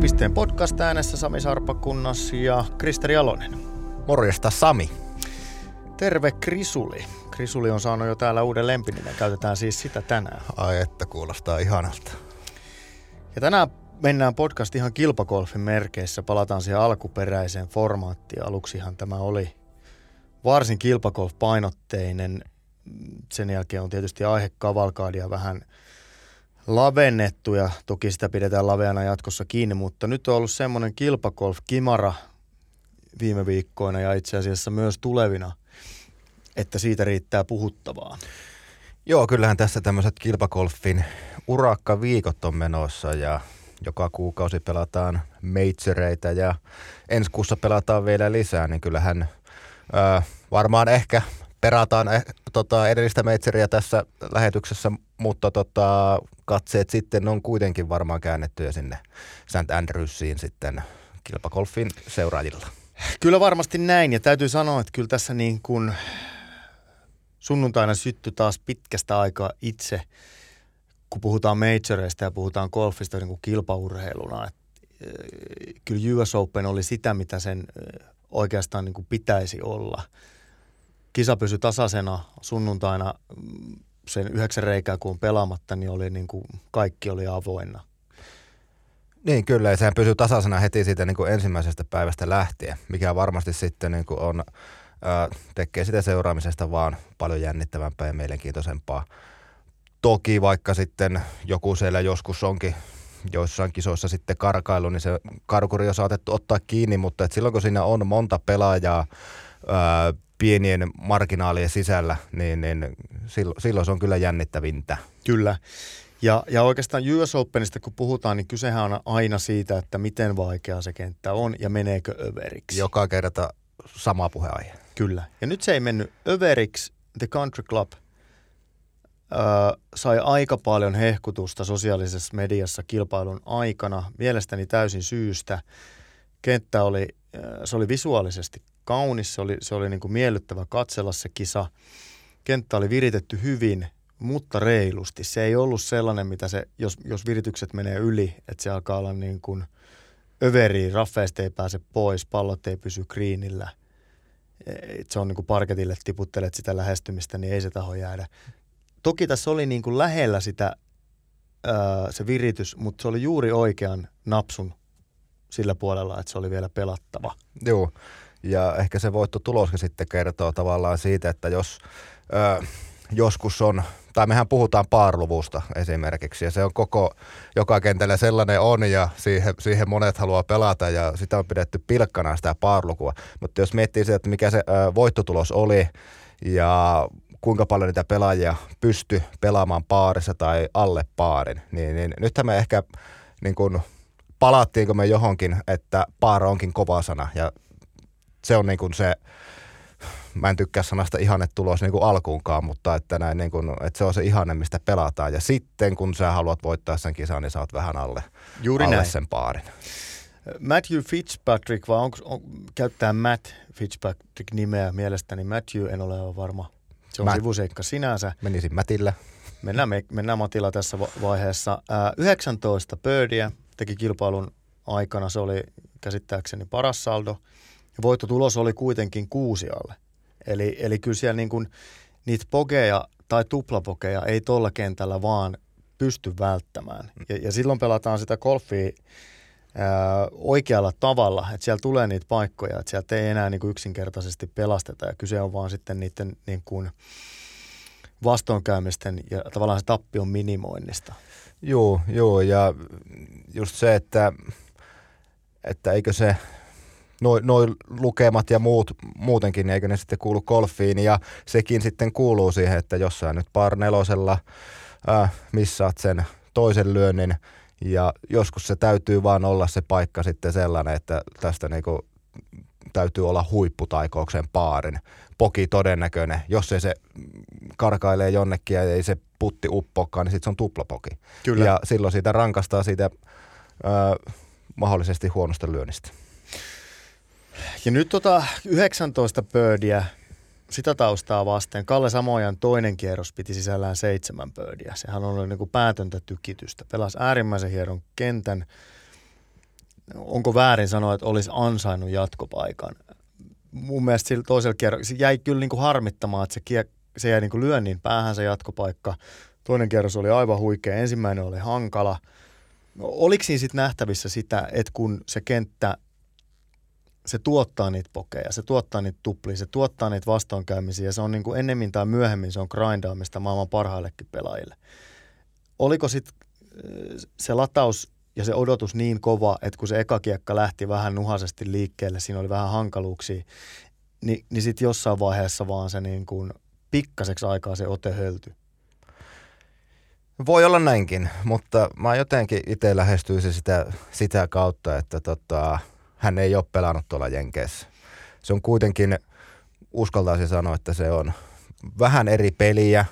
Pisteen podcast äänessä Sami Sarpakunnas ja Kristeri Alonen. Morjesta Sami. Terve Krisuli. Krisuli on saanut jo täällä uuden lempinimen. Käytetään siis sitä tänään. Ai että kuulostaa ihanalta. Ja tänään mennään podcast ihan kilpakolfin merkeissä. Palataan siihen alkuperäiseen formaattiin. Aluksihan tämä oli varsin kilpakolf-painotteinen. Sen jälkeen on tietysti aihe kavalkaadia vähän lavennettu ja toki sitä pidetään laveana jatkossa kiinni, mutta nyt on ollut semmoinen kilpakolf-kimara viime viikkoina ja itse asiassa myös tulevina, että siitä riittää puhuttavaa. Joo, kyllähän tässä tämmöiset kilpakolfin urakkaviikot on menossa ja joka kuukausi pelataan majoreita ja ensi kuussa pelataan vielä lisää, niin kyllähän ö, varmaan ehkä perataan eh, tota, edellistä majoria tässä lähetyksessä, mutta tota, katseet sitten on kuitenkin varmaan käännettyjä sinne St. Andrewsiin sitten kilpakolfin seuraajilla. Kyllä varmasti näin ja täytyy sanoa, että kyllä tässä niin kuin sunnuntaina syttyi taas pitkästä aikaa itse, kun puhutaan majoreista ja puhutaan golfista niin kuin kilpaurheiluna. Että, kyllä US Open oli sitä, mitä sen oikeastaan niin kuin pitäisi olla. Kisa pysyi tasaisena sunnuntaina mm, sen yhdeksän reikää kun pelaamatta, niin, oli niin kuin, kaikki oli avoinna. Niin kyllä, ja sehän pysyy tasaisena heti siitä niin kuin ensimmäisestä päivästä lähtien, mikä varmasti sitten niin kuin on, ää, tekee sitä seuraamisesta vaan paljon jännittävämpää ja mielenkiintoisempaa. Toki vaikka sitten joku siellä joskus onkin joissain kisoissa sitten karkailu, niin se karkuri on saatettu ottaa kiinni, mutta et silloin kun siinä on monta pelaajaa ää, pienien marginaalien sisällä, niin, niin silloin, silloin se on kyllä jännittävintä. Kyllä. Ja, ja oikeastaan US Openista kun puhutaan, niin kysehän on aina siitä, että miten vaikea se kenttä on ja meneekö överiksi. Joka kerta sama puheaihe. Kyllä. Ja nyt se ei mennyt överiksi. The Country Club ö, sai aika paljon hehkutusta sosiaalisessa mediassa kilpailun aikana. Mielestäni täysin syystä. Kenttä oli, se oli visuaalisesti kaunis, se oli, se oli niin kuin miellyttävä katsella se kisa. Kenttä oli viritetty hyvin, mutta reilusti. Se ei ollut sellainen, mitä se, jos, jos viritykset menee yli, että se alkaa olla niin kuin överi, raffeista ei pääse pois, pallot ei pysy kriinillä. Se on niin kuin parketille tiputtelet sitä lähestymistä, niin ei se taho jäädä. Toki tässä oli niin kuin lähellä sitä se viritys, mutta se oli juuri oikean napsun sillä puolella, että se oli vielä pelattava. Joo, ja ehkä se tuloskin sitten kertoo tavallaan siitä, että jos ö, joskus on, tai mehän puhutaan paarluvusta esimerkiksi, ja se on koko, joka kentällä sellainen on, ja siihen, siihen monet haluaa pelata, ja sitä on pidetty pilkkana sitä paarlukua. Mutta jos miettii sitä, että mikä se ö, voittotulos oli, ja kuinka paljon niitä pelaajia pysty pelaamaan paarissa tai alle paarin, niin, niin nythän me ehkä niin kun, palattiinko me johonkin, että paara onkin kova sana, ja se on niin kuin se, mä en tykkää sanasta tulos niin kuin alkuunkaan, mutta että, näin niin kuin, että se on se ihanne, mistä pelataan. Ja sitten kun sä haluat voittaa sen kisan, niin sä oot vähän alle, Juuri alle näin. sen paarin. Matthew Fitzpatrick, vai onko, on, käyttää Matt Fitzpatrick nimeä mielestäni? Matthew, en ole varma. Se on Matt. sivuseikka sinänsä. Menisin Mätillä. Mennään, me, mennään Matilla tässä vaiheessa. Ää, 19 birdiä teki kilpailun aikana. Se oli käsittääkseni paras saldo. Ja voittotulos oli kuitenkin kuusi alle. Eli, eli kyllä siellä niin kuin, niitä pokeja tai tuplapokeja ei tuolla kentällä vaan pysty välttämään. Ja, ja silloin pelataan sitä golfia ää, oikealla tavalla, että siellä tulee niitä paikkoja, että sieltä ei enää niin kuin yksinkertaisesti pelasteta ja kyse on vaan sitten niiden niin kuin vastoinkäymisten ja tavallaan se tappion minimoinnista. Joo, joo ja just se, että, että eikö se noin noi lukemat ja muut muutenkin, niin eikö ne sitten kuulu golfiin ja sekin sitten kuuluu siihen, että jos sä nyt par nelosella äh, missaat sen toisen lyönnin ja joskus se täytyy vaan olla se paikka sitten sellainen, että tästä niinku täytyy olla huipputaikouksen paarin. Poki todennäköinen. Jos ei se karkailee jonnekin ja ei se putti uppokaan, niin sitten se on tuplapoki. Kyllä. Ja silloin siitä rankastaa siitä äh, mahdollisesti huonosta lyönnistä. Ja nyt tota 19 birdiä sitä taustaa vasten. Kalle Samojan toinen kierros piti sisällään seitsemän birdiä. Sehän on niin kuin päätöntä tykitystä. Pelasi äärimmäisen hienon kentän. onko väärin sanoa, että olisi ansainnut jatkopaikan. Mun mielestä sillä toisella kierroksella se jäi kyllä niin kuin harmittamaan, että se, kie, se jäi niin kuin lyönnin päähän se jatkopaikka. Toinen kierros oli aivan huikea, ensimmäinen oli hankala. No, oliko siinä sitten nähtävissä sitä, että kun se kenttä se tuottaa niitä pokeja, se tuottaa niitä tuplia, se tuottaa niitä vastoinkäymisiä ja se on niin kuin ennemmin tai myöhemmin se on grindaamista maailman parhaillekin pelaajille. Oliko sitten se lataus ja se odotus niin kova, että kun se eka kiekka lähti vähän nuhaisesti liikkeelle, siinä oli vähän hankaluuksia, niin, niin sitten jossain vaiheessa vaan se niin kuin pikkaseksi aikaa se ote hölty. Voi olla näinkin, mutta mä jotenkin itse lähestyisin sitä, sitä kautta, että tota, hän ei ole pelannut tuolla Jenkeissä. Se on kuitenkin, uskaltaisin sanoa, että se on vähän eri peliä.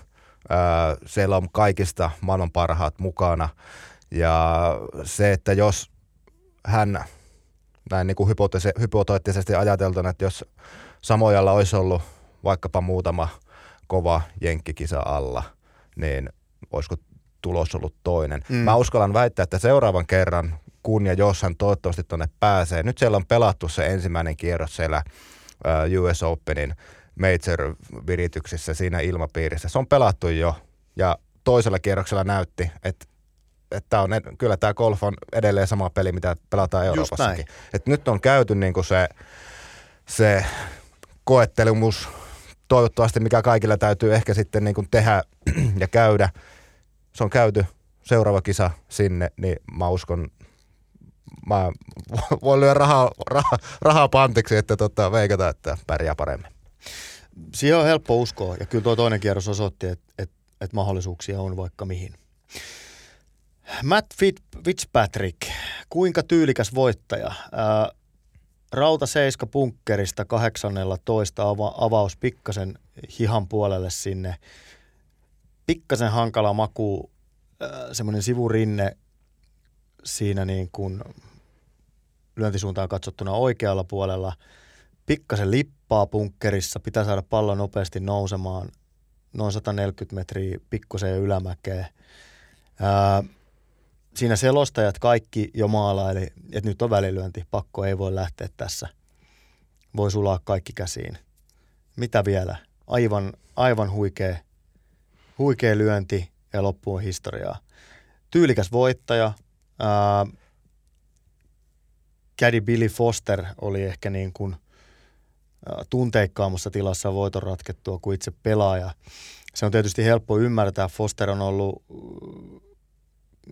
siellä on kaikista maailman parhaat mukana. Ja se, että jos hän, näin niin kuin hypoteettisesti ajateltuna, että jos Samojalla olisi ollut vaikkapa muutama kova jenkkikisa alla, niin olisiko tulos ollut toinen. Mm. Mä uskallan väittää, että seuraavan kerran, kun ja jos hän toivottavasti tuonne pääsee, nyt siellä on pelattu se ensimmäinen kierros siellä US Openin major-virityksissä siinä ilmapiirissä. Se on pelattu jo ja toisella kierroksella näytti, että että on, kyllä tämä golf on edelleen sama peli, mitä pelataan Euroopassakin. Et nyt on käyty niinku se, se koettelemus, toivottavasti mikä kaikilla täytyy ehkä sitten niinku tehdä ja käydä. Se on käyty, seuraava kisa sinne, niin mä uskon, mä voin lyödä rahaa, rahaa, rahaa pantiksi, että tota, veikata, että pärjää paremmin. Siihen on helppo uskoa ja kyllä tuo toinen kierros osoitti, että, että, että mahdollisuuksia on vaikka mihin. Matt Fitzpatrick, kuinka tyylikäs voittaja. Ää, Rauta 7 punkkerista 18 ava- avaus pikkasen hihan puolelle sinne. Pikkasen hankala maku, semmoinen sivurinne siinä niin kuin lyöntisuuntaan katsottuna oikealla puolella. Pikkasen lippaa punkkerissa, pitää saada pallo nopeasti nousemaan noin 140 metriä pikkuseen ylämäkeen. Ää, siinä selostajat kaikki jo maalaili, että nyt on välilyönti, pakko ei voi lähteä tässä. Voi sulaa kaikki käsiin. Mitä vielä? Aivan, aivan huikea, huikea lyönti ja loppuun historiaa. Tyylikäs voittaja. Caddy Billy Foster oli ehkä niin kuin tunteikkaammassa tilassa voiton ratkettua kuin itse pelaaja. Se on tietysti helppo ymmärtää. Foster on ollut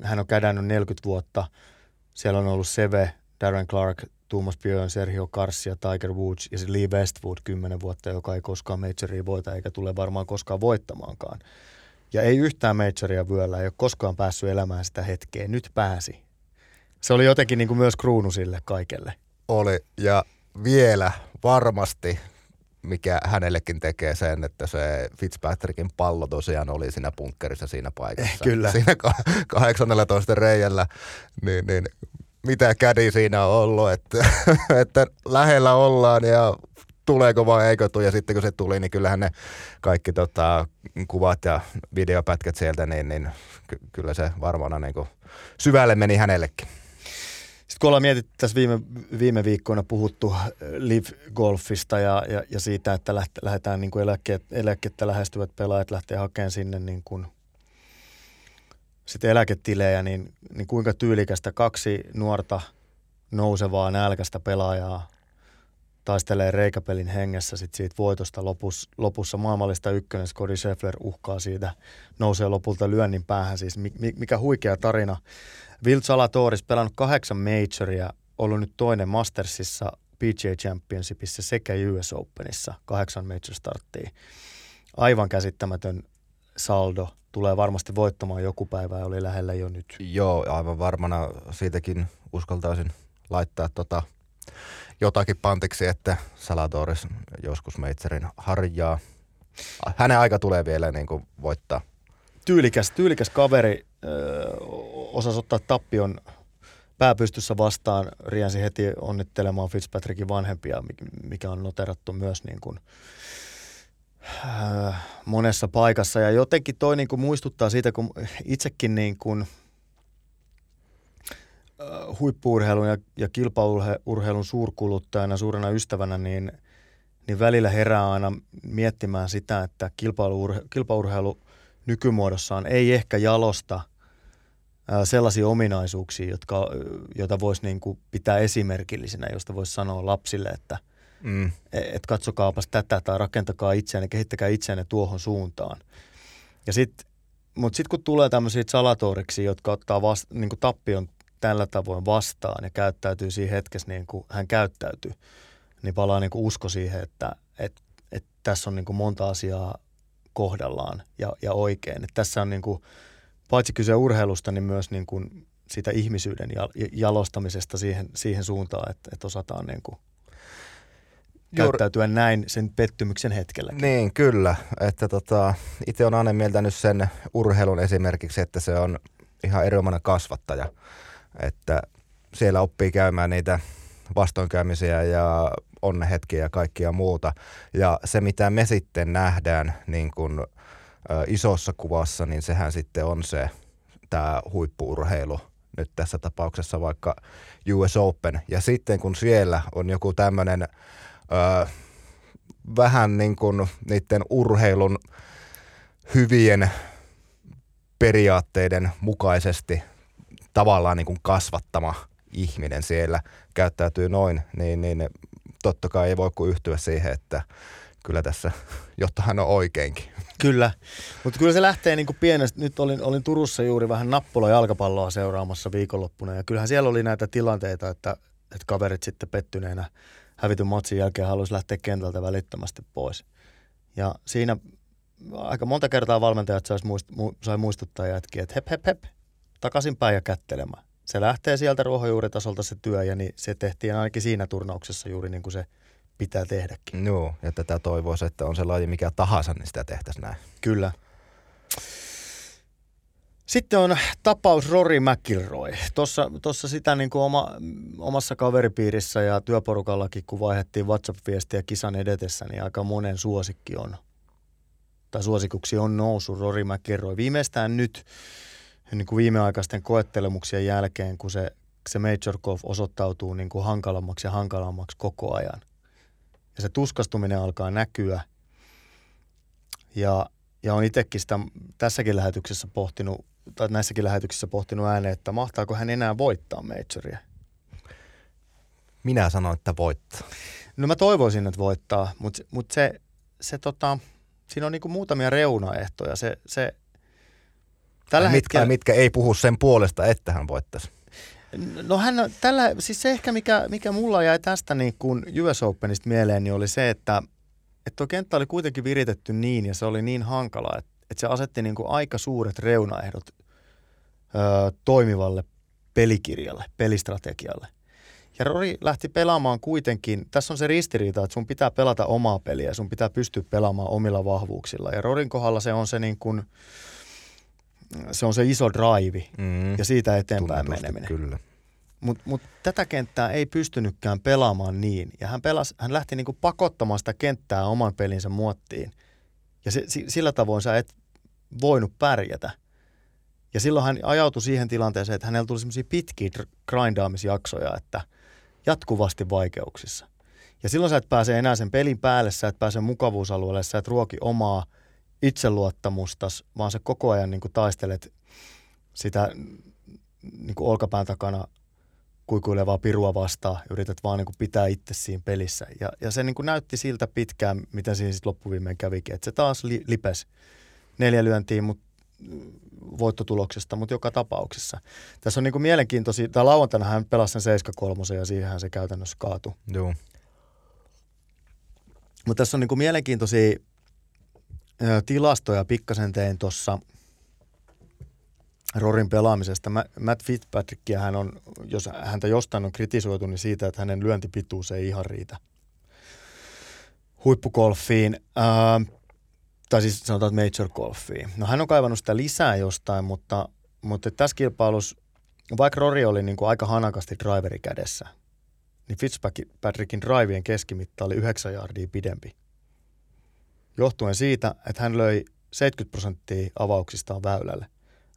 hän on kädännyt 40 vuotta. Siellä on ollut Seve, Darren Clark, Thomas Björn, Sergio Garcia, Tiger Woods ja Lee Westwood 10 vuotta, joka ei koskaan majoria voita eikä tule varmaan koskaan voittamaankaan. Ja ei yhtään majoria vyöllä, ei ole koskaan päässyt elämään sitä hetkeä. Nyt pääsi. Se oli jotenkin niin kuin myös kruunu sille kaikelle. Oli, ja vielä varmasti mikä hänellekin tekee sen, että se Fitzpatrickin pallo tosiaan oli siinä punkkerissa siinä paikassa. Kyllä. Siinä 18 reijällä, niin, niin mitä kädi siinä on ollut, että, että lähellä ollaan ja tuleeko vai eikö tule. Ja sitten kun se tuli, niin kyllähän ne kaikki tota, kuvat ja videopätkät sieltä, niin, niin ky- kyllä se varmaan niin kuin syvälle meni hänellekin. Sitten kun ollaan mietitty tässä viime, viime viikkoina puhuttu äh, live-golfista ja, ja, ja siitä, että läht, lähdetään niin kuin eläkkeet, eläkettä lähestyvät pelaajat lähtee hakemaan sinne niin kuin sitten eläketilejä, niin, niin kuinka tyylikästä kaksi nuorta nousevaa nälkästä pelaajaa taistelee reikäpelin hengessä sit siitä voitosta lopussa, lopussa maailmallista ykkönen. Scotty Scheffler uhkaa siitä, nousee lopulta lyönnin päähän. Siis mikä huikea tarina. Wild Salatoris pelannut kahdeksan majoria, ollut nyt toinen Mastersissa, PGA Championshipissa sekä US Openissa, kahdeksan major starttia. Aivan käsittämätön saldo. Tulee varmasti voittamaan joku päivä ja oli lähellä jo nyt. Joo, aivan varmana siitäkin uskaltaisin laittaa tota jotakin pantiksi, että Salatoris joskus Meitserin harjaa. Hänen aika tulee vielä niin kuin voittaa. Tyylikäs, tyylikäs kaveri osasi ottaa tappion pääpystyssä vastaan. Riensi heti onnittelemaan Fitzpatrickin vanhempia, mikä on noterattu myös niin kuin, monessa paikassa. Ja jotenkin toi niin kuin muistuttaa siitä, kun itsekin niin kuin huippuurheilun ja, ja kilpaurheilun suurkuluttajana, suurena ystävänä, niin, niin välillä herää aina miettimään sitä, että kilpaurheilu nykymuodossaan ei ehkä jalosta sellaisia ominaisuuksia, jotka, joita voisi niin kuin pitää esimerkillisinä, josta voisi sanoa lapsille, että mm. E, et katsokaapas tätä tai rakentakaa itseänne, kehittäkää itseänne tuohon suuntaan. Ja sit, mutta sitten kun tulee tämmöisiä salatoriksi, jotka ottaa vast, niin kuin tappion tällä tavoin vastaan ja käyttäytyy siinä hetkessä niin kuin hän käyttäytyy, niin palaa niin kuin usko siihen, että et, et tässä on niin kuin monta asiaa kohdallaan ja, ja oikein. Et tässä on niin kuin, paitsi kyse urheilusta, niin myös niin kuin sitä ihmisyyden jalostamisesta siihen, siihen suuntaan, että, että osataan niin kuin käyttäytyä näin sen pettymyksen hetkellä. Niin, kyllä. Että tota, itse on aina mieltänyt sen urheilun esimerkiksi, että se on ihan erinomainen kasvattaja. Että siellä oppii käymään niitä vastoinkäymisiä ja onnehetkiä ja kaikkia muuta. Ja se, mitä me sitten nähdään niin kuin, isossa kuvassa, niin sehän sitten on se tämä huippuurheilu nyt tässä tapauksessa vaikka US Open. Ja sitten kun siellä on joku tämmöinen vähän niin kuin niiden urheilun hyvien periaatteiden mukaisesti tavallaan niin kuin kasvattama ihminen siellä käyttäytyy noin, niin, niin totta kai ei voi kuin yhtyä siihen, että kyllä tässä jotain on oikeinkin. Kyllä, mutta kyllä se lähtee niin kuin pienestä. Nyt olin, olin Turussa juuri vähän nappulla jalkapalloa seuraamassa viikonloppuna ja kyllähän siellä oli näitä tilanteita, että, että kaverit sitten pettyneenä hävityn matsin jälkeen halusi lähteä kentältä välittömästi pois. Ja siinä aika monta kertaa valmentajat sai, muist, mu, sai muistuttaa jätkiä, että hep hep hep, takaisinpäin ja kättelemään. Se lähtee sieltä ruohonjuuritasolta se työ ja niin se tehtiin ainakin siinä turnauksessa juuri niin kuin se pitää tehdäkin. Joo, ja tätä toivoisi, että on se laji mikä tahansa, niin sitä tehtäisiin näin. Kyllä. Sitten on tapaus Rory McIlroy. Tuossa sitä niin kuin oma, omassa kaveripiirissä ja työporukallakin, kun vaihdettiin WhatsApp-viestiä kisan edetessä, niin aika monen suosikki on, tai suosikuksi on noussut Rory McIlroy. Viimeistään nyt niin kuin viimeaikaisten koettelemuksien jälkeen, kun se, se Major Golf osoittautuu niin kuin hankalammaksi ja hankalammaksi koko ajan. Ja se tuskastuminen alkaa näkyä. Ja, ja on itsekin sitä tässäkin lähetyksessä pohtinut tai näissäkin lähetyksissä pohtinut ääneen, että mahtaako hän enää voittaa majoria? Minä sanoin, että voittaa. No mä toivoisin, että voittaa, mutta, mutta se, se tota, siinä on niinku muutamia reunaehtoja. Se, se, tällä mitkä, hetkellä, mitkä ei puhu sen puolesta, että hän voittaisi? No hän, tällä, siis se ehkä mikä, mikä mulla jäi tästä niin kuin US Openista mieleen, niin oli se, että, että tuo kenttä oli kuitenkin viritetty niin ja se oli niin hankala, että että se asetti niin kuin aika suuret reunaehdot ö, toimivalle pelikirjalle, pelistrategialle. Ja Rory lähti pelaamaan kuitenkin, tässä on se ristiriita, että sun pitää pelata omaa peliä, sun pitää pystyä pelaamaan omilla vahvuuksilla. Ja Rorin kohdalla se on se niin kuin, se on se iso drive mm, ja siitä eteenpäin meneminen. Kyllä. Mutta mut tätä kenttää ei pystynytkään pelaamaan niin. Ja hän, pelasi, hän lähti niinku pakottamaan sitä kenttää oman pelinsä muottiin – ja se, sillä tavoin sä et voinut pärjätä. Ja silloin hän ajautui siihen tilanteeseen, että hänellä tuli semmoisia pitkiä grindaamisjaksoja, että jatkuvasti vaikeuksissa. Ja silloin sä et pääse enää sen pelin päälle, sä et pääse mukavuusalueelle, sä et ruoki omaa itseluottamustas, vaan sä koko ajan niin taistelet sitä niin olkapään takana kuikuilevaa pirua vastaan, yrität vaan niin kuin pitää itse siinä pelissä. Ja, ja se niin kuin näytti siltä pitkään, miten siinä sitten loppuviimein kävikin, että se taas li, lipes neljä lyöntiin, mutta voittotuloksesta, mutta joka tapauksessa. Tässä on niin kuin mielenkiintoisia, tai lauantaina hän pelasi sen 7-3 ja siihenhän se käytännössä kaatui. Joo. Mutta tässä on niin kuin mielenkiintoisia tilastoja, pikkasen tein tuossa – Rorin pelaamisesta. Matt Fitzpatrickia hän on, jos häntä jostain on kritisoitu, niin siitä, että hänen lyöntipituus ei ihan riitä huippugolfiin, ää, tai siis sanotaan major golfiin. No hän on kaivannut sitä lisää jostain, mutta, mutta tässä kilpailussa, vaikka Rory oli niin kuin aika hanakasti driveri kädessä, niin Fitzpatrickin drivien keskimitta oli 9 jardia pidempi. Johtuen siitä, että hän löi 70 prosenttia avauksistaan väylälle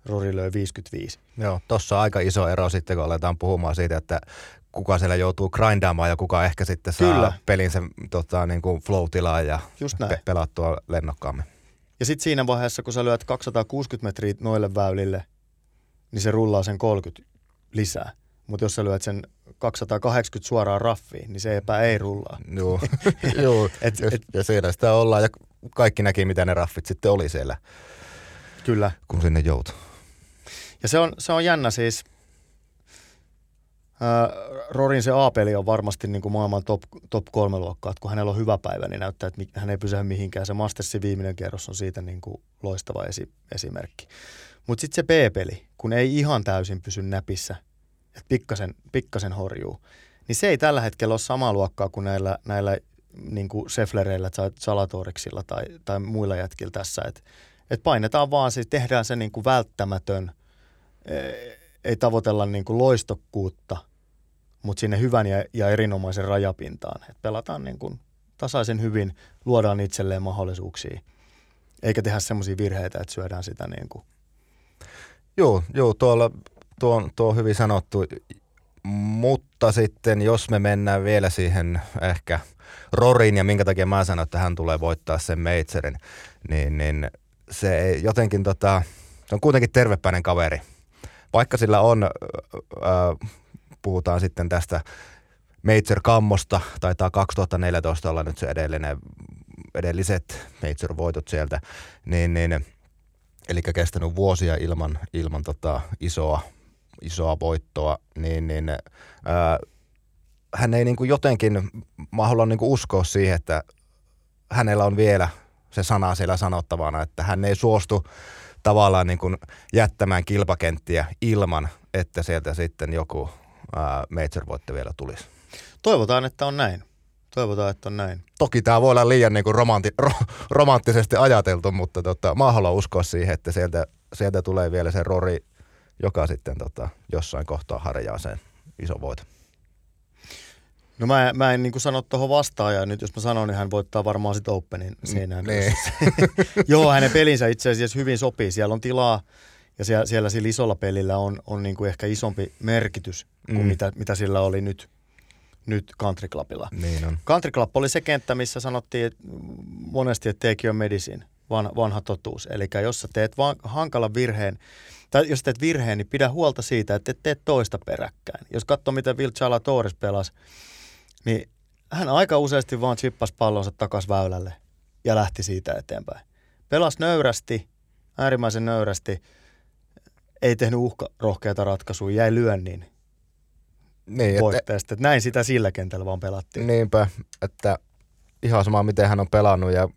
Rory löi 55. Joo, tossa on aika iso ero sitten, kun aletaan puhumaan siitä, että kuka siellä joutuu grindaamaan ja kuka ehkä sitten saa Kyllä. pelinsä tota, niin kuin flow-tilaan ja Just näin. pe- pelattua lennokkaammin. Ja sitten siinä vaiheessa, kun sä lyöt 260 metriä noille väylille, niin se rullaa sen 30 lisää. Mutta jos sä lyöt sen 280 suoraan raffiin, niin se epä ei rullaa. Joo, Joo. Et- ja, et- ja siellä sitä ollaan ja kaikki näki, mitä ne raffit sitten oli siellä, Kyllä. kun sinne joutui. Ja se on, se on jännä siis. Ää, Rorin se A-peli on varmasti niin kuin maailman top, top kolme luokkaa. että kun hänellä on hyvä päivä, niin näyttää, että hän ei pysähdy mihinkään. Se Mastersin viimeinen kierros on siitä niin kuin loistava esi- esimerkki. Mutta sitten se B-peli, kun ei ihan täysin pysy näpissä, että pikkasen, pikkasen horjuu, niin se ei tällä hetkellä ole samaa luokkaa kuin näillä, näillä niin kuin Seflereillä tai Salatoriksilla tai, tai muilla jätkillä tässä. Että et painetaan vaan, siis tehdään se niin kuin välttämätön, Eh, ei tavoitella niin kuin loistokkuutta, mutta sinne hyvän ja, ja erinomaisen rajapintaan. Et pelataan niin kuin tasaisen hyvin, luodaan itselleen mahdollisuuksia, eikä tehdä semmoisia virheitä, että syödään sitä niin kuin. Joo, joo tuolla, tuo, on- tuo on hyvin sanottu, mutta sitten jos me mennään vielä siihen ehkä Rorin ja minkä takia mä sanon, että hän tulee voittaa sen Meitserin, niin, niin se ei jotenkin tota, se on kuitenkin tervepäinen kaveri. Vaikka sillä on, äh, puhutaan sitten tästä Major-kammosta, taitaa 2014 olla nyt se edellinen, edelliset Major-voitot sieltä, niin, niin eli kestänyt vuosia ilman, ilman tota isoa, isoa voittoa, niin, niin ää, hän ei niin kuin jotenkin, mä haluan niin kuin uskoa siihen, että hänellä on vielä se sana siellä sanottavana, että hän ei suostu tavallaan niin kuin jättämään kilpakenttiä ilman, että sieltä sitten joku ää, major-voitto vielä tulisi. Toivotaan, että on näin. Toivotaan, että on näin. Toki tämä voi olla liian niin kuin romanti, ro, romanttisesti ajateltu, mutta tota, mä haluan uskoa siihen, että sieltä, sieltä tulee vielä se Rori, joka sitten tota, jossain kohtaa harjaa sen iso voito. No mä, mä en niin kuin sano tuohon vastaan, ja nyt jos mä sanon, niin hän voittaa varmaan sitten Openin seinään. Niin. Joo, hänen pelinsä itse asiassa hyvin sopii. Siellä on tilaa, ja siellä, siellä sillä isolla pelillä on, on niin kuin ehkä isompi merkitys kuin Mm. mitä, mitä sillä oli nyt, nyt Country Clubilla. Niin on. Country Club oli se kenttä, missä sanottiin että monesti, että take your medicine, vanha, vanha totuus. Eli jos sä teet vaan hankalan virheen, tai jos teet virheen, niin pidä huolta siitä, että et tee toista peräkkäin. Jos katsoo, miten Will Torres pelasi, niin hän aika useasti vaan chippasi pallonsa takas väylälle ja lähti siitä eteenpäin. Pelas nöyrästi, äärimmäisen nöyrästi, ei tehnyt uhkarohkeita ratkaisuja, jäi lyönnin Niin, voitteesta. Että näin sitä sillä kentällä vaan pelattiin. niinpä, että ihan sama miten hän on pelannut ja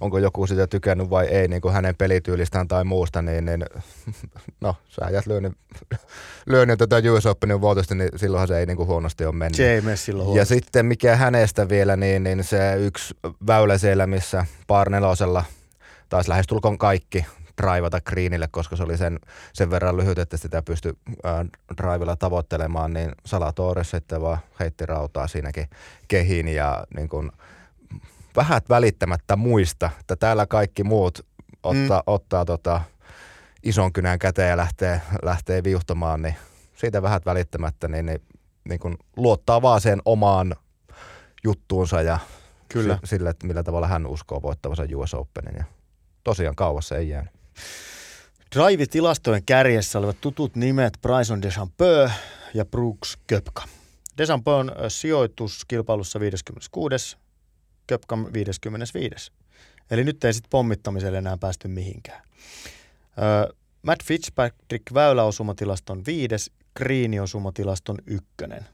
onko joku sitä tykännyt vai ei, niin kuin hänen pelityylistään tai muusta, niin, niin no, sä jäät lyönnin, lyönnin tätä US Openin vuotosta, niin silloinhan se ei niin kuin huonosti ole mennyt. Se ei mene silloin Ja sitten mikä hänestä vielä, niin, niin se yksi väylä siellä, missä par nelosella taisi lähestulkoon kaikki draivata greenille, koska se oli sen, sen verran lyhyt, että sitä pystyi äh, drivilla tavoittelemaan, niin Salatoris sitten vaan heitti rautaa siinäkin kehiin ja niin kun, vähät välittämättä muista, että täällä kaikki muut ottaa, mm. ottaa tota, ison kynän käteen ja lähtee, lähtee viuhtamaan, niin siitä vähät välittämättä, niin, niin, niin kun luottaa vaan sen omaan juttuunsa ja Kyllä. si- sille, että millä tavalla hän uskoo voittavansa US Openin. Ja tosiaan kauas ei jäänyt. Drive-tilastojen kärjessä olivat tutut nimet Bryson DeChambeau ja Brooks Köpka. DeChambeaun ö, sijoitus kilpailussa 56. Köpkan 55. Eli nyt ei sitten pommittamiselle enää päästy mihinkään. Ö, Matt Fitzpatrick väyläosumatilaston viides, Green-osumatilaston ykkönen.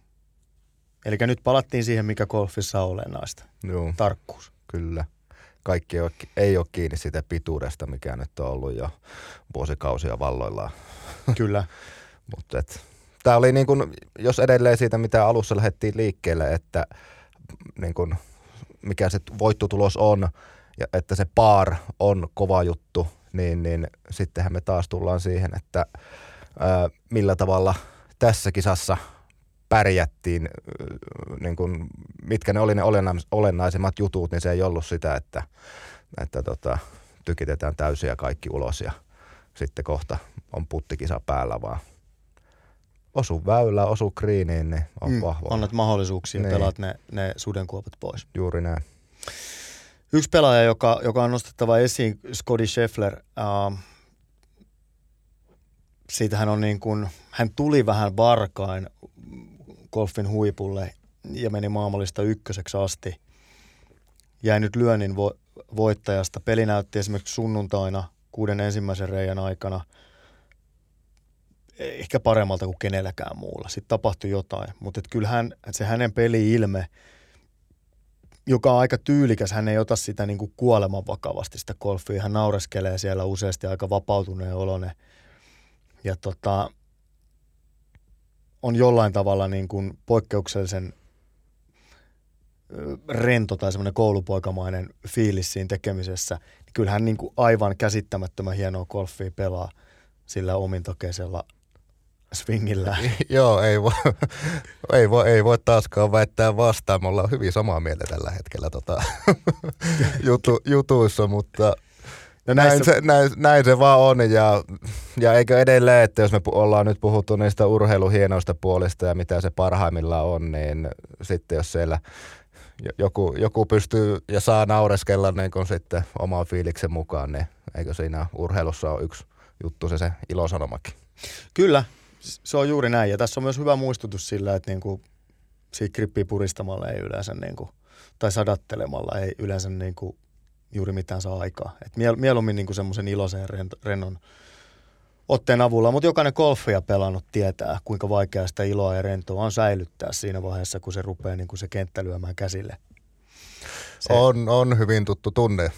Eli nyt palattiin siihen, mikä golfissa on olennaista. Joo, Tarkkuus. kyllä. Kaikki ei ole, ei ole kiinni siitä pituudesta, mikä nyt on ollut jo vuosikausia valloillaan. Kyllä. Mutta tämä oli niin kuin, jos edelleen siitä, mitä alussa lähdettiin liikkeelle, että niin kuin, mikä se voittotulos on, ja että se paar on kova juttu, niin, niin sittenhän me taas tullaan siihen, että ää, millä tavalla tässä kisassa pärjättiin, niin kuin, mitkä ne oli ne olennais- olennaisimmat jutut, niin se ei ollut sitä, että, että tota, tykitetään täysiä kaikki ulos ja sitten kohta on puttikisa päällä, vaan osu väylä, osu kriiniin, niin on mm, vahva. Annat mahdollisuuksia niin. pelaat ne, ne sudenkuopat pois. Juuri näin. Yksi pelaaja, joka, joka on nostettava esiin, Scotty Scheffler, uh, siitä hän on niin kuin, hän tuli vähän varkain golfin huipulle ja meni maailmallista ykköseksi asti. Jäi nyt lyönnin vo- voittajasta. Peli näytti esimerkiksi sunnuntaina kuuden ensimmäisen reijän aikana ehkä paremmalta kuin kenelläkään muulla. Sitten tapahtui jotain, mutta kyllähän se hänen peli-ilme, joka on aika tyylikäs, hän ei ota sitä niin kuin kuoleman vakavasti sitä golfia. Hän naureskelee siellä useasti aika vapautuneen olone. Ja tota, on jollain tavalla niin kuin poikkeuksellisen rento tai semmoinen koulupoikamainen fiilis siinä tekemisessä, kyllähän niin kuin aivan käsittämättömän hienoa golfia pelaa sillä omintokeisella swingillä. Joo, ei voi, ei, voi, ei voi taaskaan väittää vastaan. Me ollaan hyvin samaa mieltä tällä hetkellä tota, jutu, jutuissa, mutta No näin, se, näin, näin se vaan on ja, ja eikö edelleen, että jos me ollaan nyt puhuttu niistä urheiluhienoista puolista ja mitä se parhaimmillaan on, niin sitten jos siellä joku, joku pystyy ja saa naureskella niin kun sitten oman fiiliksen mukaan, niin eikö siinä urheilussa ole yksi juttu se, se ilosanomakin? Kyllä, se on juuri näin. Ja tässä on myös hyvä muistutus sillä, että niin kuin siitä krippiä puristamalla ei yleensä, niin kuin, tai sadattelemalla ei yleensä niin kuin juuri mitään saa aikaa. Et miel, mieluummin niin semmoisen iloisen rennon otteen avulla, mutta jokainen golfia pelannut tietää, kuinka vaikeaa sitä iloa ja rentoa on säilyttää siinä vaiheessa, kun se rupeaa niin kuin se kenttä lyömään käsille. Se... On, on hyvin tuttu tunne.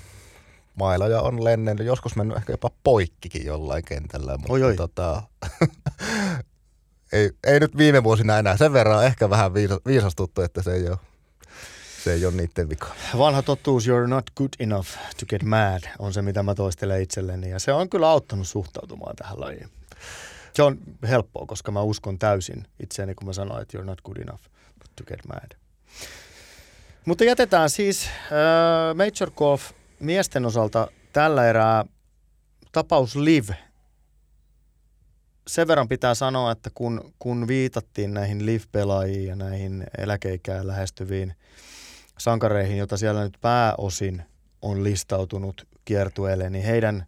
Mailoja on lennellyt, joskus mennyt ehkä jopa poikkikin jollain kentällä, mutta oi, oi. Tota, ei, ei, nyt viime vuosina enää. Sen verran ehkä vähän viisastuttu, että se ei ole se ei ole niiden vika. Vanha totuus, you're not good enough to get mad, on se, mitä mä toistelen itselleni. Ja se on kyllä auttanut suhtautumaan tähän lajiin. Se on helppoa, koska mä uskon täysin itseäni, kun mä sanoin, että you're not good enough to get mad. Mutta jätetään siis äh, Major Golf miesten osalta tällä erää tapaus Live. Sen verran pitää sanoa, että kun, kun viitattiin näihin Live-pelaajiin ja näihin eläkeikään lähestyviin sankareihin, jota siellä nyt pääosin on listautunut kiertueelle, niin heidän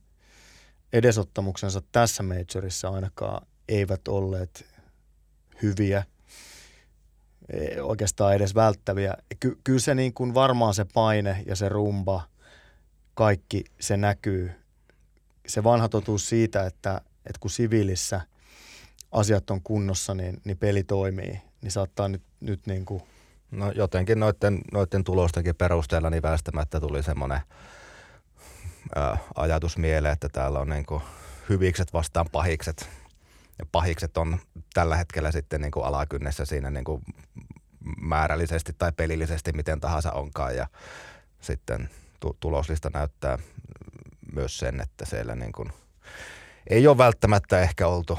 edesottamuksensa tässä majorissa ainakaan eivät olleet hyviä, e, oikeastaan edes välttäviä. Ky- kyllä se niin kuin varmaan se paine ja se rumba, kaikki se näkyy. Se vanha totuus siitä, että, että kun siviilissä asiat on kunnossa, niin, niin peli toimii, niin saattaa nyt, nyt niin kuin – No jotenkin noiden, noiden tulostenkin perusteella niin väistämättä tuli semmoinen ajatus mieleen, että täällä on niin kuin hyvikset vastaan pahikset. Ja pahikset on tällä hetkellä sitten niin kuin alakynnessä siinä niin kuin määrällisesti tai pelillisesti miten tahansa onkaan. Ja sitten tu- tuloslista näyttää myös sen, että siellä niin kuin ei ole välttämättä ehkä oltu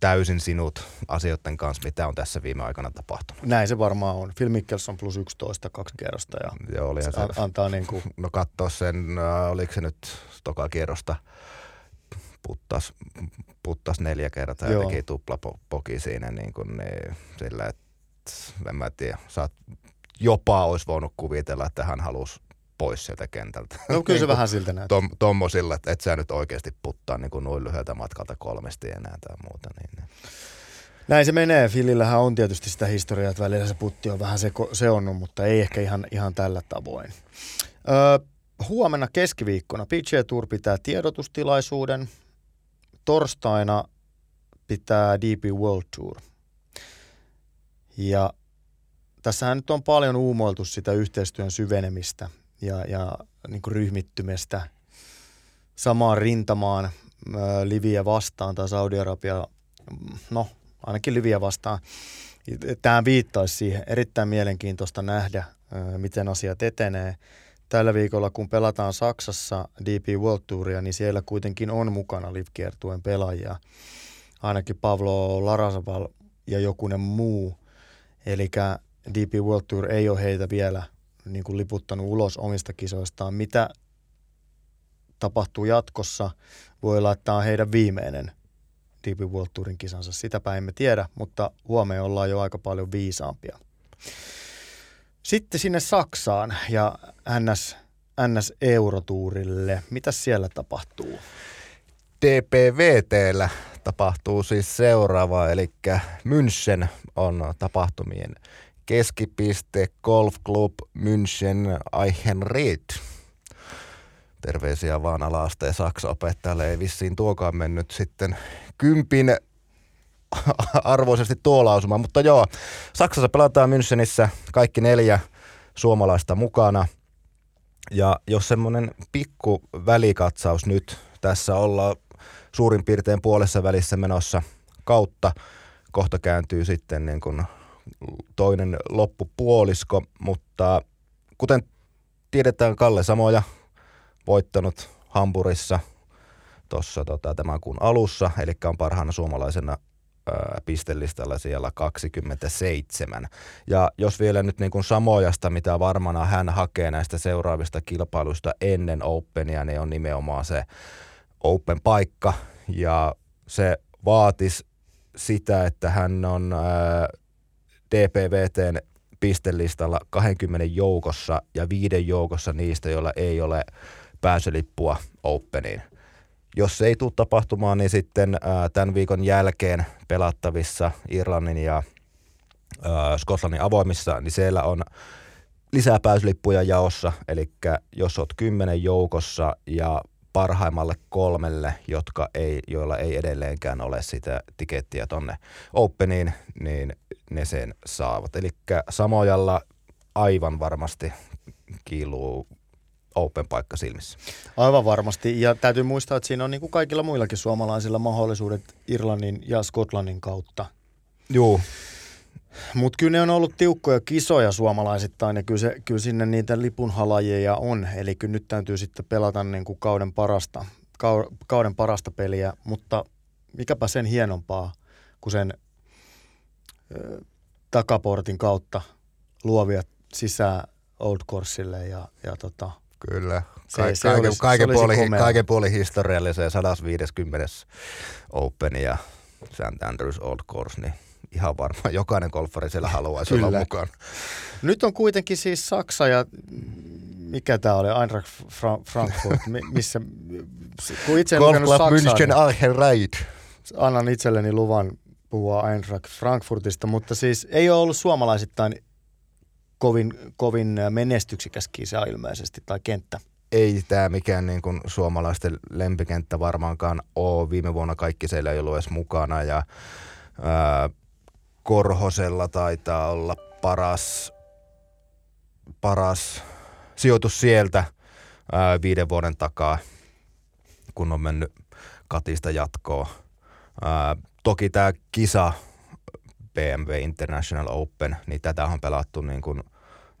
täysin sinut asioiden kanssa, mitä on tässä viime aikana tapahtunut. Näin se varmaan on. Phil Mickelson plus 11 kaksi kerrosta ja Joo, oli se, antaa niin kuin... No katsoa sen, äh, oliko se nyt toka kierrosta puttas, puttas neljä kertaa ja teki tupla poki siinä niin kuin, niin, sillä, että en mä tiedä, saat, jopa olisi voinut kuvitella, että hän halusi pois sieltä kentältä. No kyllä se vähän siltä näyttää. Tom, tommosilla, että et sä nyt oikeasti puttaa niin kuin noin lyhyeltä matkalta kolmesti enää tai muuta. Niin, niin. Näin se menee. Filillähän on tietysti sitä historiaa, että välillä se putti on vähän se, se on, mutta ei ehkä ihan, ihan tällä tavoin. Öö, huomenna keskiviikkona PGA Tour pitää tiedotustilaisuuden. Torstaina pitää DP World Tour. Ja tässähän nyt on paljon uumoiltu sitä yhteistyön syvenemistä ja, ja niin kuin ryhmittymestä samaan rintamaan Liviä vastaan tai Saudi-Arabia, no ainakin Liviä vastaan. Tämä viittaisi siihen. Erittäin mielenkiintoista nähdä, miten asiat etenee. Tällä viikolla, kun pelataan Saksassa DP World Touria, niin siellä kuitenkin on mukana Liv-kiertueen pelaajia. Ainakin Pavlo Larasaval ja jokunen muu. Eli DP World Tour ei ole heitä vielä niin kuin liputtanut ulos omista kisoistaan. Mitä tapahtuu jatkossa. Voi olla, että tämä on heidän viimeinen DP World Tourin kisansa. Sitäpä emme tiedä, mutta huomenna ollaan jo aika paljon viisaampia. Sitten sinne Saksaan ja NS, NS Eurotuurille. Mitä siellä tapahtuu? DPVTllä tapahtuu siis seuraava, eli München on tapahtumien keskipiste Golf Club München Eichenried. Terveisiä vaan alaasteen Saksa-opettajalle. Ei vissiin tuokaan mennyt sitten kympin arvoisesti tuo lausuma. Mutta joo, Saksassa pelataan Münchenissä kaikki neljä suomalaista mukana. Ja jos semmoinen pikku välikatsaus nyt, tässä ollaan suurin piirtein puolessa välissä menossa kautta. Kohta kääntyy sitten niin kuin toinen loppupuolisko, mutta kuten tiedetään, Kalle Samoja voittanut Hampurissa tuossa tota, tämän kuun alussa, eli on parhaana suomalaisena ää, pistelistalla siellä 27. Ja jos vielä nyt niin kuin Samojasta, mitä varmana hän hakee näistä seuraavista kilpailuista ennen Openia, niin on nimenomaan se Open-paikka ja se vaatisi sitä, että hän on ää, DPVTn pistelistalla 20 joukossa ja viiden joukossa niistä, joilla ei ole pääsylippua Openiin. Jos se ei tule tapahtumaan, niin sitten tämän viikon jälkeen pelattavissa Irlannin ja ää, Skotlannin avoimissa, niin siellä on lisää pääsylippuja jaossa, eli jos olet kymmenen joukossa ja parhaimmalle kolmelle, jotka ei, joilla ei edelleenkään ole sitä tikettiä tonne Openiin, niin ne sen saavat. Eli Samojalla aivan varmasti kiiluu Open-paikka silmissä. Aivan varmasti. Ja täytyy muistaa, että siinä on niin kuin kaikilla muillakin suomalaisilla mahdollisuudet Irlannin ja Skotlannin kautta. Joo. Mutta kyllä ne on ollut tiukkoja kisoja suomalaisittain ja kyllä, se, kyllä sinne niitä lipunhalajeja on. Eli kyllä nyt täytyy sitten pelata niin kuin kauden, parasta, kauden parasta peliä, mutta mikäpä sen hienompaa kuin sen takaportin kautta luovia sisään Old Coursille ja, ja tota, Kyllä. Ka- se, se kaiken, olisi, kaiken, se puoli, kaiken puoli historialliseen 150 Open ja St. Andrews Old Course, niin ihan varmaan jokainen golfari siellä haluaisi olla mukaan. Nyt on kuitenkin siis Saksa ja mikä tämä oli, Eintracht Frankfurt, missä, kun itse Golf Club München Aachen Annan itselleni luvan puhua Eintracht Frankfurtista, mutta siis ei ole ollut suomalaisittain kovin, kovin menestyksikäs kisa ilmeisesti tai kenttä. Ei tämä mikään niin kuin suomalaisten lempikenttä varmaankaan ole. Viime vuonna kaikki siellä ei ollut edes mukana ja ää, Korhosella taitaa olla paras, paras sijoitus sieltä ää, viiden vuoden takaa, kun on mennyt Katista jatkoon. Ää, toki tämä kisa BMW International Open, niin tätä on pelattu niin kuin,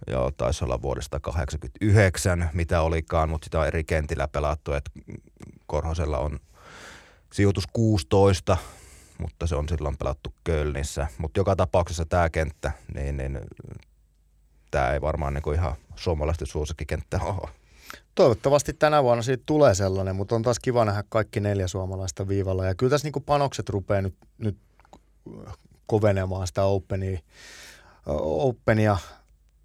joo, taisi olla vuodesta 89, mitä olikaan, mutta sitä on eri kentillä pelattu, että Korhosella on sijoitus 16, mutta se on silloin pelattu Kölnissä. Mutta joka tapauksessa tämä kenttä, niin, niin tämä ei varmaan niin kuin ihan suomalaisten suosikkikenttä ole. Toivottavasti tänä vuonna siitä tulee sellainen, mutta on taas kiva nähdä kaikki neljä suomalaista viivalla. Ja kyllä tässä niin panokset rupeaa nyt, nyt kovenemaan sitä Openia, Openia.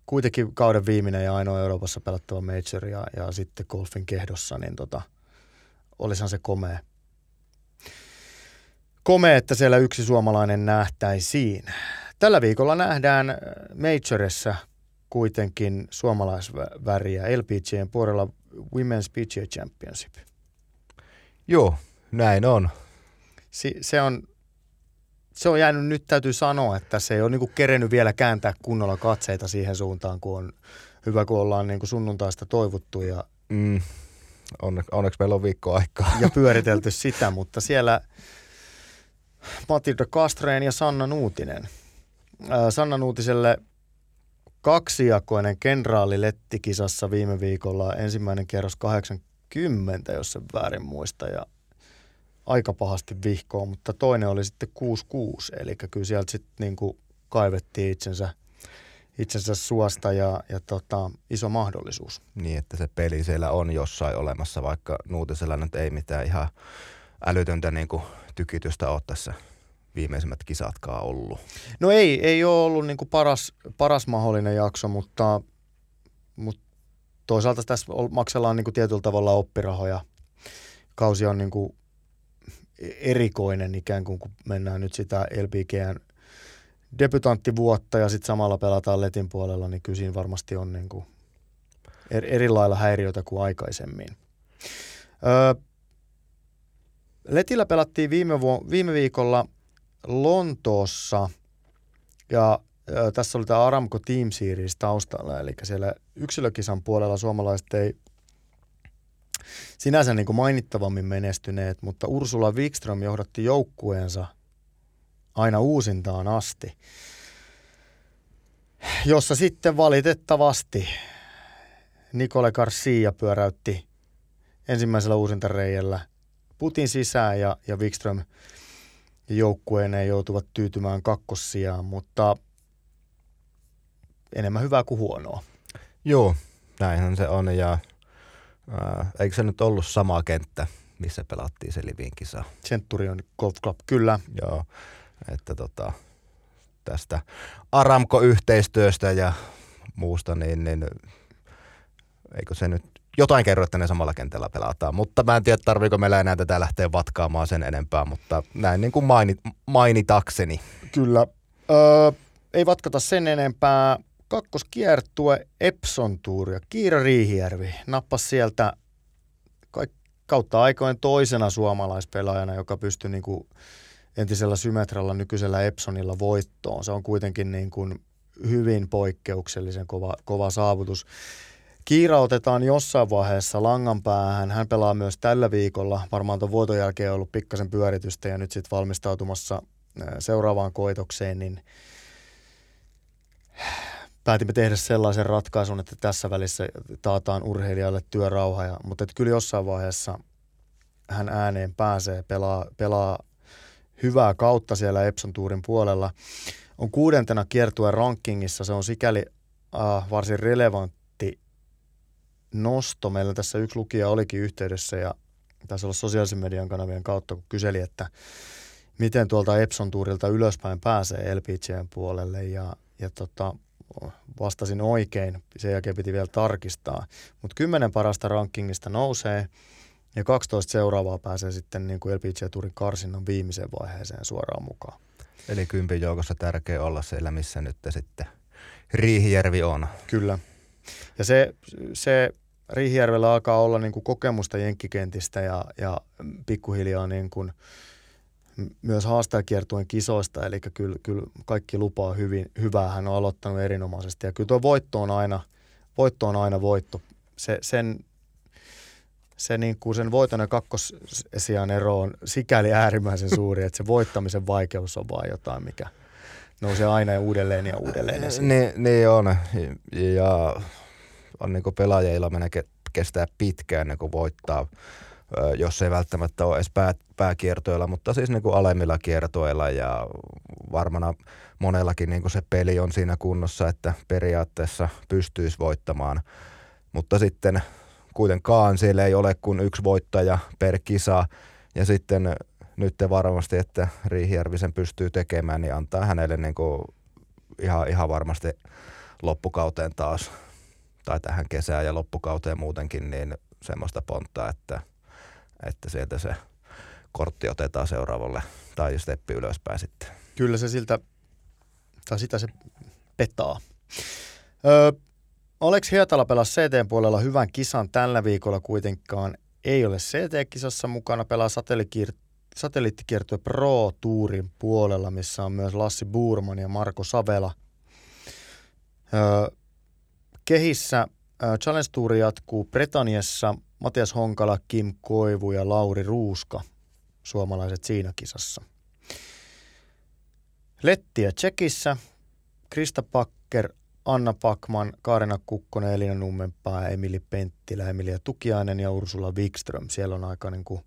Kuitenkin kauden viimeinen ja ainoa Euroopassa pelattava major ja, ja sitten golfin kehdossa, niin tota, olisihan se komea komea, että siellä yksi suomalainen nähtäisiin. Tällä viikolla nähdään äh, Majorissa kuitenkin suomalaisväriä LPGn puolella Women's PGA Championship. Joo, näin on. Si- se on se on jäänyt, nyt täytyy sanoa, että se ei ole niinku kerennyt vielä kääntää kunnolla katseita siihen suuntaan, kun on hyvä, kun ollaan niinku sunnuntaista toivottu. Ja, mm, onne, onneksi meillä on viikko aikaa. Ja pyöritelty sitä, mutta siellä – Matilda Kastreen ja Sanna Nuutinen. Sanna Nuutiselle kaksijakoinen kenraali Lettikisassa viime viikolla ensimmäinen kerros 80, jos se väärin muista, ja aika pahasti vihkoa, mutta toinen oli sitten 66, eli kyllä sieltä sitten niin kuin kaivettiin itsensä, itsensä suosta ja, ja tota, iso mahdollisuus. Niin, että se peli siellä on jossain olemassa, vaikka Nuutisella nyt ei mitään ihan älytöntä niin kuin tykitystä ole tässä viimeisimmät kisatkaan ollut. No ei, ei ole ollut niin kuin paras, paras mahdollinen jakso, mutta, mutta toisaalta tässä maksellaan niin kuin tietyllä tavalla oppirahoja. Kausi on niin kuin erikoinen ikään kuin, kun mennään nyt sitä LPGn debutanttivuotta ja sitten samalla pelataan Letin puolella, niin kyllä siinä varmasti on niin kuin eri lailla häiriötä kuin aikaisemmin. Öö, Letillä pelattiin viime, vu- viime viikolla Lontoossa. Ja ö, tässä oli tämä Aramco Team Series taustalla, eli siellä yksilökisan puolella suomalaiset ei sinänsä niin kuin mainittavammin menestyneet, mutta Ursula Wikström johdatti joukkueensa aina uusintaan asti, jossa sitten valitettavasti Nicole Garcia pyöräytti ensimmäisellä uusintareijällä putin sisään ja, ja Wikström joukkueineen joutuvat tyytymään kakkossijaan, mutta enemmän hyvää kuin huonoa. Joo, näinhän se on ja ää, eikö se nyt ollut sama kenttä, missä pelattiin se Livin kisa? Centurion Golf Club, kyllä. Joo, että tota, tästä Aramco-yhteistyöstä ja muusta, niin, niin eikö se nyt jotain kerro, että ne samalla kentällä pelataan. Mutta mä en tiedä, tarviiko meillä enää tätä lähteä vatkaamaan sen enempää, mutta näin niin kuin mainit, mainitakseni. Kyllä. Öö, ei vatkata sen enempää. Kakkoskiertue Epson Tour ja Kiira Riihijärvi nappas sieltä kautta aikoin toisena suomalaispelaajana, joka pystyi niin kuin entisellä Symetralla, nykyisellä Epsonilla voittoon. Se on kuitenkin niin kuin hyvin poikkeuksellisen kova, kova saavutus. Kiira otetaan jossain vaiheessa langan päähän. Hän pelaa myös tällä viikolla. Varmaan tuon voiton jälkeen on ollut pikkasen pyöritystä ja nyt sitten valmistautumassa seuraavaan koitokseen, niin päätimme tehdä sellaisen ratkaisun, että tässä välissä taataan urheilijalle työrauha. Ja, mutta että kyllä jossain vaiheessa hän ääneen pääsee, pelaa, pelaa hyvää kautta siellä Epson Tourin puolella. On kuudentena kiertuen rankingissa, se on sikäli äh, varsin relevantti nosto. Meillä tässä yksi lukija olikin yhteydessä ja taisi olla sosiaalisen median kanavien kautta, kun kyseli, että miten tuolta Epson Tourilta ylöspäin pääsee LPGn puolelle ja, ja tota, vastasin oikein. Sen jälkeen piti vielä tarkistaa. Mutta kymmenen parasta rankingista nousee ja 12 seuraavaa pääsee sitten niin kuin LPG Tourin karsinnan viimeiseen vaiheeseen suoraan mukaan. Eli kympin joukossa tärkeä olla siellä, missä nyt sitten Riihijärvi on. Kyllä. Ja se, se Riihijärvellä alkaa olla niin kuin kokemusta jenkkikentistä ja, ja pikkuhiljaa niin kuin myös haastajakiertueen kisoista, eli kyllä, kyllä kaikki lupaa hyvin, hyvää. Hän on aloittanut erinomaisesti ja kyllä tuo voitto on aina, voitto on aina voitto. Se, sen, se niin kuin sen voiton ja kakkosesian ero on sikäli äärimmäisen suuri, että se voittamisen vaikeus on vaan jotain, mikä nousee aina uudelleen ja uudelleen. Niin, niin on. Ja on niin pelaajilla menee kestää pitkään niin kuin voittaa, jos ei välttämättä ole edes pää, pääkiertoilla, mutta siis niin kuin alemmilla kiertoilla ja varmana monellakin niin kuin se peli on siinä kunnossa, että periaatteessa pystyisi voittamaan. Mutta sitten kuitenkaan siellä ei ole kuin yksi voittaja per kisa ja sitten nyt varmasti, että Riihijärvisen pystyy tekemään, niin antaa hänelle niin kuin ihan, ihan varmasti loppukauteen taas tai tähän kesään ja loppukauteen muutenkin, niin semmoista pontta, että, että sieltä se kortti otetaan seuraavalle tai steppi ylöspäin sitten. Kyllä se siltä, tai sitä se petaa. Öö, Oleks Hietala pelasi CT puolella hyvän kisan tällä viikolla kuitenkaan ei ole CT-kisassa mukana, pelaa satelliittikiertue Pro Tourin puolella, missä on myös Lassi Burman ja Marko Savela. Öö, kehissä Challenge Tour jatkuu Bretaniassa, Matias Honkala, Kim Koivu ja Lauri Ruuska, suomalaiset siinä kisassa. Lettiä Tsekissä, Krista Pakker, Anna Pakman, Kaarina Kukkonen, Elina Nummenpää, Emili Penttilä, Emilia Tukiainen ja Ursula Wikström. Siellä on aika niin kuin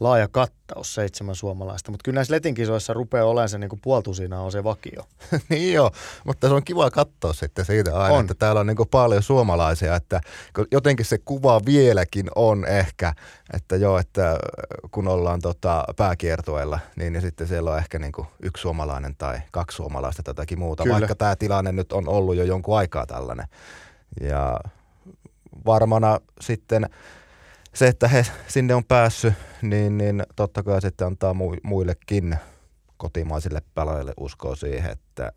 laaja kattaus, seitsemän suomalaista. Mutta kyllä näissä letin kisoissa rupeaa olemaan se niin puoltusina on se vakio. niin joo, mutta se on kiva katsoa sitten siitä aina, On. että täällä on niin paljon suomalaisia, että jotenkin se kuva vieläkin on ehkä, että joo, että kun ollaan tota pääkiertueella, niin, niin sitten siellä on ehkä niin yksi suomalainen tai kaksi suomalaista tai jotakin muuta, Kyllä. vaikka tämä tilanne nyt on ollut jo jonkun aikaa tällainen. Ja varmana sitten se, että he sinne on päässyt, niin, niin totta kai sitten antaa mu- muillekin kotimaisille pelaajille uskoa siihen, että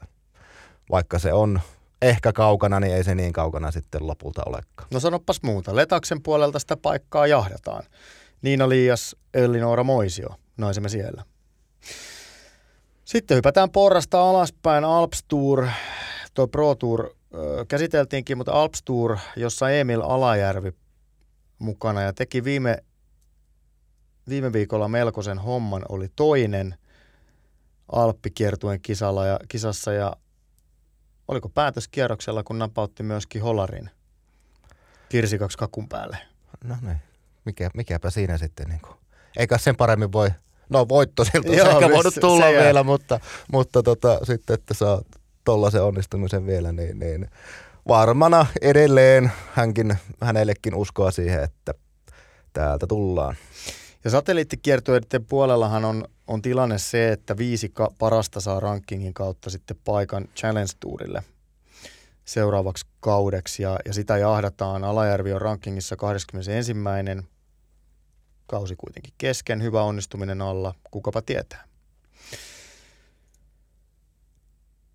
vaikka se on ehkä kaukana, niin ei se niin kaukana sitten lopulta olekaan. No sanopas muuta. Letaksen puolelta sitä paikkaa jahdataan. Niina Liias, Ellinora Moisio, naisemme siellä. Sitten hypätään porrasta alaspäin. Alps Tour, tuo Pro Tour käsiteltiinkin, mutta Alps Tour, jossa Emil Alajärvi mukana ja teki viime, viime viikolla melkoisen homman, oli toinen Alppikiertuen kisalla ja, kisassa ja oliko päätöskierroksella, kun napautti myöskin Holarin kirsikaksi kakun päälle. No niin, Mikä, mikäpä siinä sitten niin kuin. Eikä sen paremmin voi, no voitto siltä Joo, ehkä voinut se tulla jää. vielä, mutta, mutta tota, sitten, että saa tollaisen onnistumisen vielä, niin, niin varmana edelleen hänkin, hänellekin uskoa siihen, että täältä tullaan. Ja satelliittikiertueiden puolellahan on, on tilanne se, että viisi parasta saa rankingin kautta sitten paikan Challenge Tourille seuraavaksi kaudeksi. Ja, ja sitä jahdataan. Alajärvi on rankingissa 21. Kausi kuitenkin kesken, hyvä onnistuminen alla, kukapa tietää.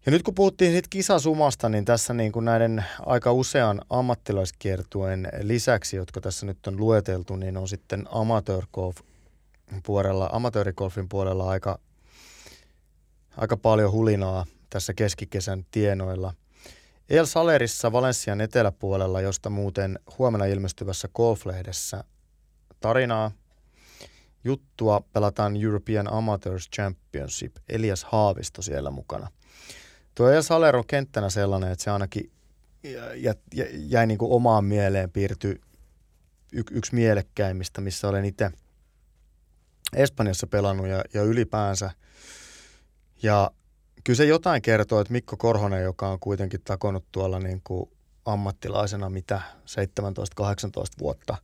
Ja nyt kun puhuttiin siitä kisasumasta, niin tässä niin kuin näiden aika usean ammattilaiskiertueen lisäksi, jotka tässä nyt on lueteltu, niin on sitten amateur golf puolella, amatöörikolfin puolella aika, aika paljon hulinaa tässä keskikesän tienoilla. El Salerissa Valensian eteläpuolella, josta muuten huomenna ilmestyvässä golflehdessä tarinaa, juttua pelataan European Amateurs Championship, Elias Haavisto siellä mukana. Tuo El Saler on kenttänä sellainen, että se ainakin jä, jä, jäi niin kuin omaan mieleen piirtyi y, yksi mielekkäimmistä, missä olen itse Espanjassa pelannut ja, ja ylipäänsä. Ja kyllä se jotain kertoo, että Mikko Korhonen, joka on kuitenkin takonut tuolla niin kuin ammattilaisena mitä 17-18 vuotta,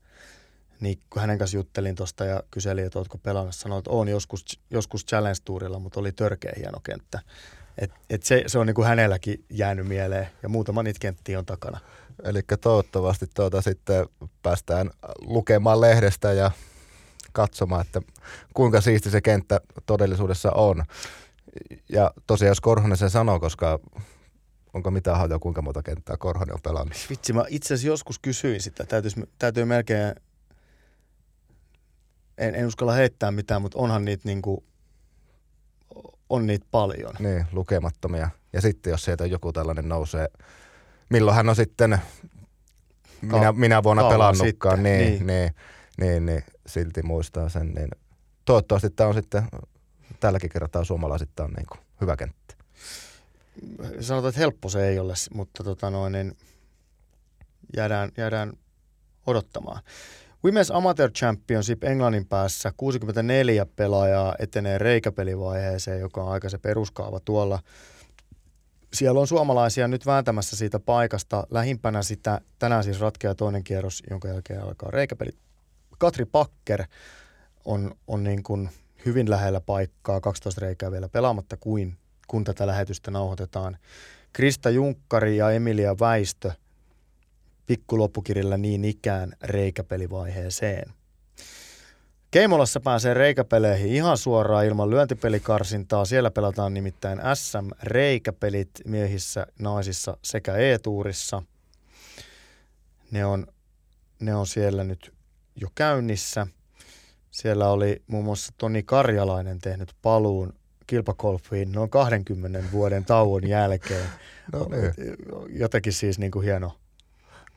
niin kun hänen kanssa juttelin tuosta ja kyselin, että oletko pelannut, sanoin, että olen joskus, joskus Challenge Tourilla, mutta oli törkeä hieno kenttä. Et, et se, se on niin kuin hänelläkin jäänyt mieleen ja muutama niitä kenttiä on takana. Eli toivottavasti tuota sitten päästään lukemaan lehdestä ja katsomaan, että kuinka siisti se kenttä todellisuudessa on. Ja tosiaan jos Korhonen sen sanoo, koska onko mitään hajua, kuinka monta kenttää Korhonen on pelannut? Vitsi, mä itse asiassa joskus kysyin sitä. Täytyisi, täytyy melkein, en, en uskalla heittää mitään, mutta onhan niitä niinku, on niitä paljon. Niin, lukemattomia. Ja sitten jos sieltä joku tällainen nousee, milloin hän on sitten minä, minä vuonna pelannutkaan, niin, niin. niin. Niin, niin, niin, silti muistaa sen. Niin toivottavasti tämä on sitten tälläkin kertaa suomalaisittain niin kuin hyvä kenttä. Sanotaan, että helppo se ei ole, mutta tota noin, niin jäädään, jäädään odottamaan. Women's Amateur Championship Englannin päässä 64 pelaajaa etenee reikäpelivaiheeseen, joka on aika se peruskaava tuolla. Siellä on suomalaisia nyt vääntämässä siitä paikasta. Lähimpänä sitä tänään siis ratkeaa toinen kierros, jonka jälkeen alkaa reikäpeli. Katri Pakker on, on niin kuin hyvin lähellä paikkaa, 12 reikää vielä pelaamatta, kuin, kun tätä lähetystä nauhoitetaan. Krista Junkkari ja Emilia Väistö pikkuloppukirjalla niin ikään reikäpelivaiheeseen. Keimolassa pääsee reikäpeleihin ihan suoraan ilman lyöntipelikarsintaa. Siellä pelataan nimittäin SM-reikäpelit miehissä, naisissa sekä E-tuurissa. Ne on, ne on siellä nyt jo käynnissä. Siellä oli muun muassa Toni Karjalainen tehnyt paluun kilpakolfiin noin 20 vuoden tauon jälkeen. No niin. Jotenkin siis niin kuin hieno.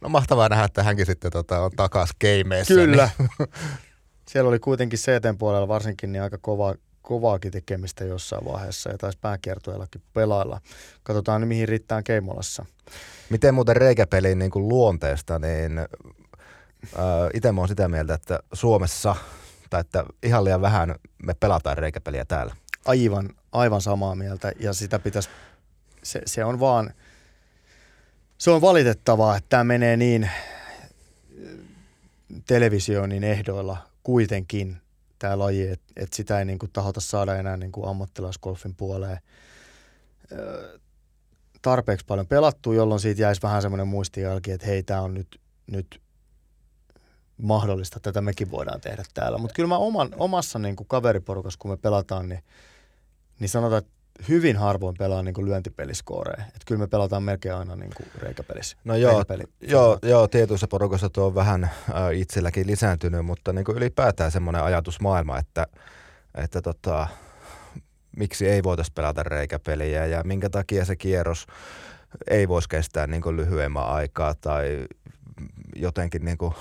No mahtavaa nähdä, että hänkin sitten tota, on takas keimeissä. Kyllä. Niin. Siellä oli kuitenkin CTn puolella varsinkin niin aika kova, kovaakin tekemistä jossain vaiheessa ja taisi pääkiertueellakin pelailla. Katsotaan nyt mihin riittää Keimolassa. Miten muuten reikäpelin niin kuin luonteesta, niin itse mä oon sitä mieltä, että Suomessa tai että ihan liian vähän me pelataan reikäpeliä täällä. Aivan, aivan samaa mieltä ja sitä pitäisi, se, se on vaan, se on valitettavaa, että tämä menee niin televisioinnin ehdoilla kuitenkin tämä laji, että et sitä ei niinku tahota saada enää niinku ammattilaisgolfin puoleen tarpeeksi paljon pelattu, jolloin siitä jäisi vähän semmoinen muistijälki, että hei, tämä on nyt, nyt mahdollista, tätä mekin voidaan tehdä täällä. Mutta kyllä mä oman, omassa niin kuin kaveriporukassa, kun me pelataan, niin, niin sanotaan, että hyvin harvoin pelaa niin lyöntipeliskooreja. Että kyllä me pelataan melkein aina niin kuin reikäpelissä. No joo, joo, joo, tietyissä porukassa tuo on vähän äh, itselläkin lisääntynyt, mutta niin kuin ylipäätään semmoinen ajatusmaailma, että, että tota, miksi ei voitaisiin pelata reikäpeliä ja minkä takia se kierros ei voisi kestää niin kuin lyhyemmän aikaa tai jotenkin niin kuin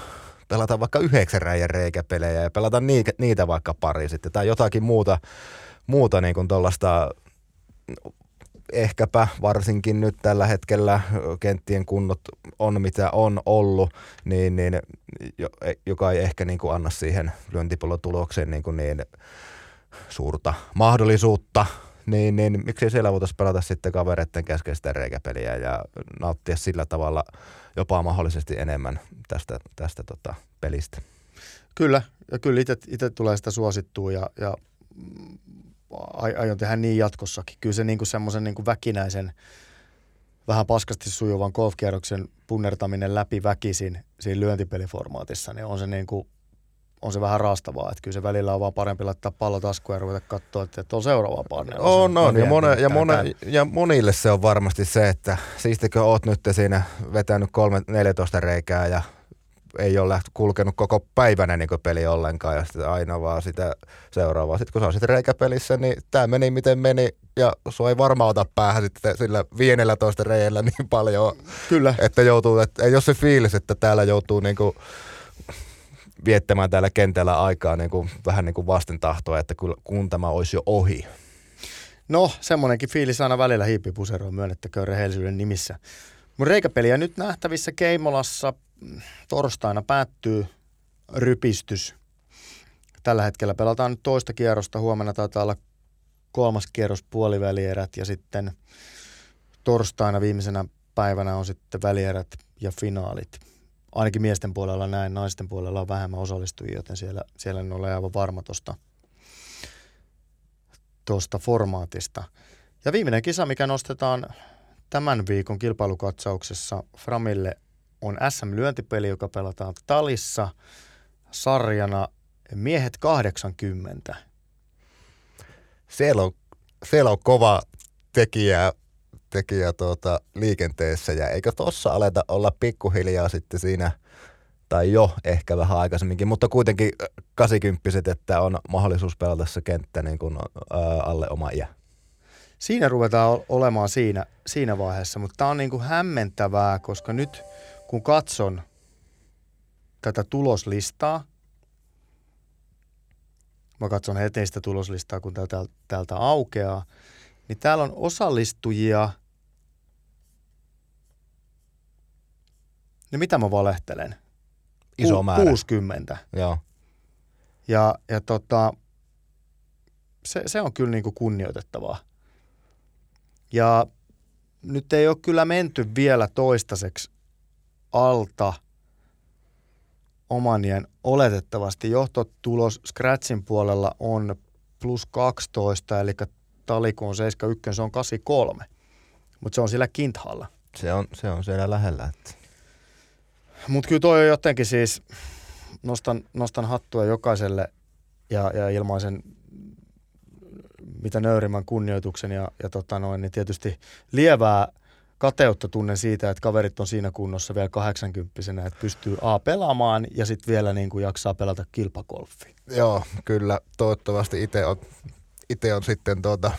pelata vaikka yhdeksän räjän reikäpelejä ja pelata niitä, niitä vaikka pari sitten tai jotakin muuta, muuta niin kuin tuollaista ehkäpä varsinkin nyt tällä hetkellä kenttien kunnot on mitä on ollut, niin, niin joka ei ehkä niin kuin anna siihen lyöntipallon tulokseen niin, kuin niin suurta mahdollisuutta, niin, niin miksei siellä voitaisiin pelata sitten kavereiden keskeistä reikäpeliä ja nauttia sillä tavalla jopa mahdollisesti enemmän tästä, tästä tota pelistä. Kyllä, ja kyllä itse tulee sitä suosittua ja, ja aion tehdä niin jatkossakin. Kyllä se niin kuin semmoisen niin kuin väkinäisen, vähän paskasti sujuvan golfkierroksen punnertaminen läpi väkisin siinä lyöntipeliformaatissa, niin on se niin kuin on se vähän raastavaa, että kyllä se välillä on vaan parempi laittaa pallo taskuun ja ruveta katsoa, että on seuraava panne. On, on, on. Ja, mone, ja, mone, ja, monille se on varmasti se, että siistikö oot nyt siinä vetänyt 3-14 reikää ja ei ole lähty, kulkenut koko päivänä niin peli ollenkaan ja sitten aina vaan sitä seuraavaa. Sitten kun sä oot reikäpelissä, niin tämä meni miten meni ja sua ei varmaan ota päähän sitten sillä 15 reijällä niin paljon. Kyllä. Että joutuu, että ei ole se fiilis, että täällä joutuu niin kuin viettämään täällä kentällä aikaa niin kuin, vähän niin kuin vasten tahtoa, että kun tämä olisi jo ohi. No, semmoinenkin fiilis aina välillä hiipi puseroon myönnettäköön rehellisyyden nimissä. Mun reikäpeliä nyt nähtävissä Keimolassa torstaina päättyy rypistys. Tällä hetkellä pelataan nyt toista kierrosta. Huomenna taitaa olla kolmas kierros puolivälierät ja sitten torstaina viimeisenä päivänä on sitten välierät ja finaalit ainakin miesten puolella näin, naisten puolella on vähemmän osallistujia, joten siellä, siellä en ole aivan varma tuosta tosta formaatista. Ja viimeinen kisa, mikä nostetaan tämän viikon kilpailukatsauksessa Framille, on SM-lyöntipeli, joka pelataan Talissa sarjana Miehet 80. Siellä on, siellä on kova tekijä tekijä tuota, liikenteessä ja eikö tossa aleta olla pikkuhiljaa sitten siinä tai jo ehkä vähän aikaisemminkin, mutta kuitenkin 80 että on mahdollisuus pelata se kenttä niin kuin, ää, alle oma iä. Siinä ruvetaan olemaan siinä, siinä vaiheessa, mutta tämä on niin kuin hämmentävää, koska nyt kun katson tätä tuloslistaa, mä katson heti sitä tuloslistaa, kun täältä, täältä aukeaa, niin täällä on osallistujia, no mitä mä valehtelen? Iso määrä. 60. Joo. Ja, ja tota, se, se on kyllä niin kuin kunnioitettavaa. Ja nyt ei ole kyllä menty vielä toistaiseksi alta omanien oletettavasti johtotulos Scratchin puolella on plus 12, eli Talikun 71, se on 83. Mutta se on siellä Kinthalla. Se on, se on siellä lähellä. Että. Mutta kyllä toi on jotenkin siis, nostan, nostan hattua jokaiselle ja, ja ilmaisen mitä nöyrimmän kunnioituksen ja, ja tota noin, niin tietysti lievää kateutta tunnen siitä, että kaverit on siinä kunnossa vielä 80 että pystyy A pelaamaan ja sitten vielä niin kuin jaksaa pelata kilpakolfia. Joo, kyllä. Toivottavasti itse on itse on sitten tuota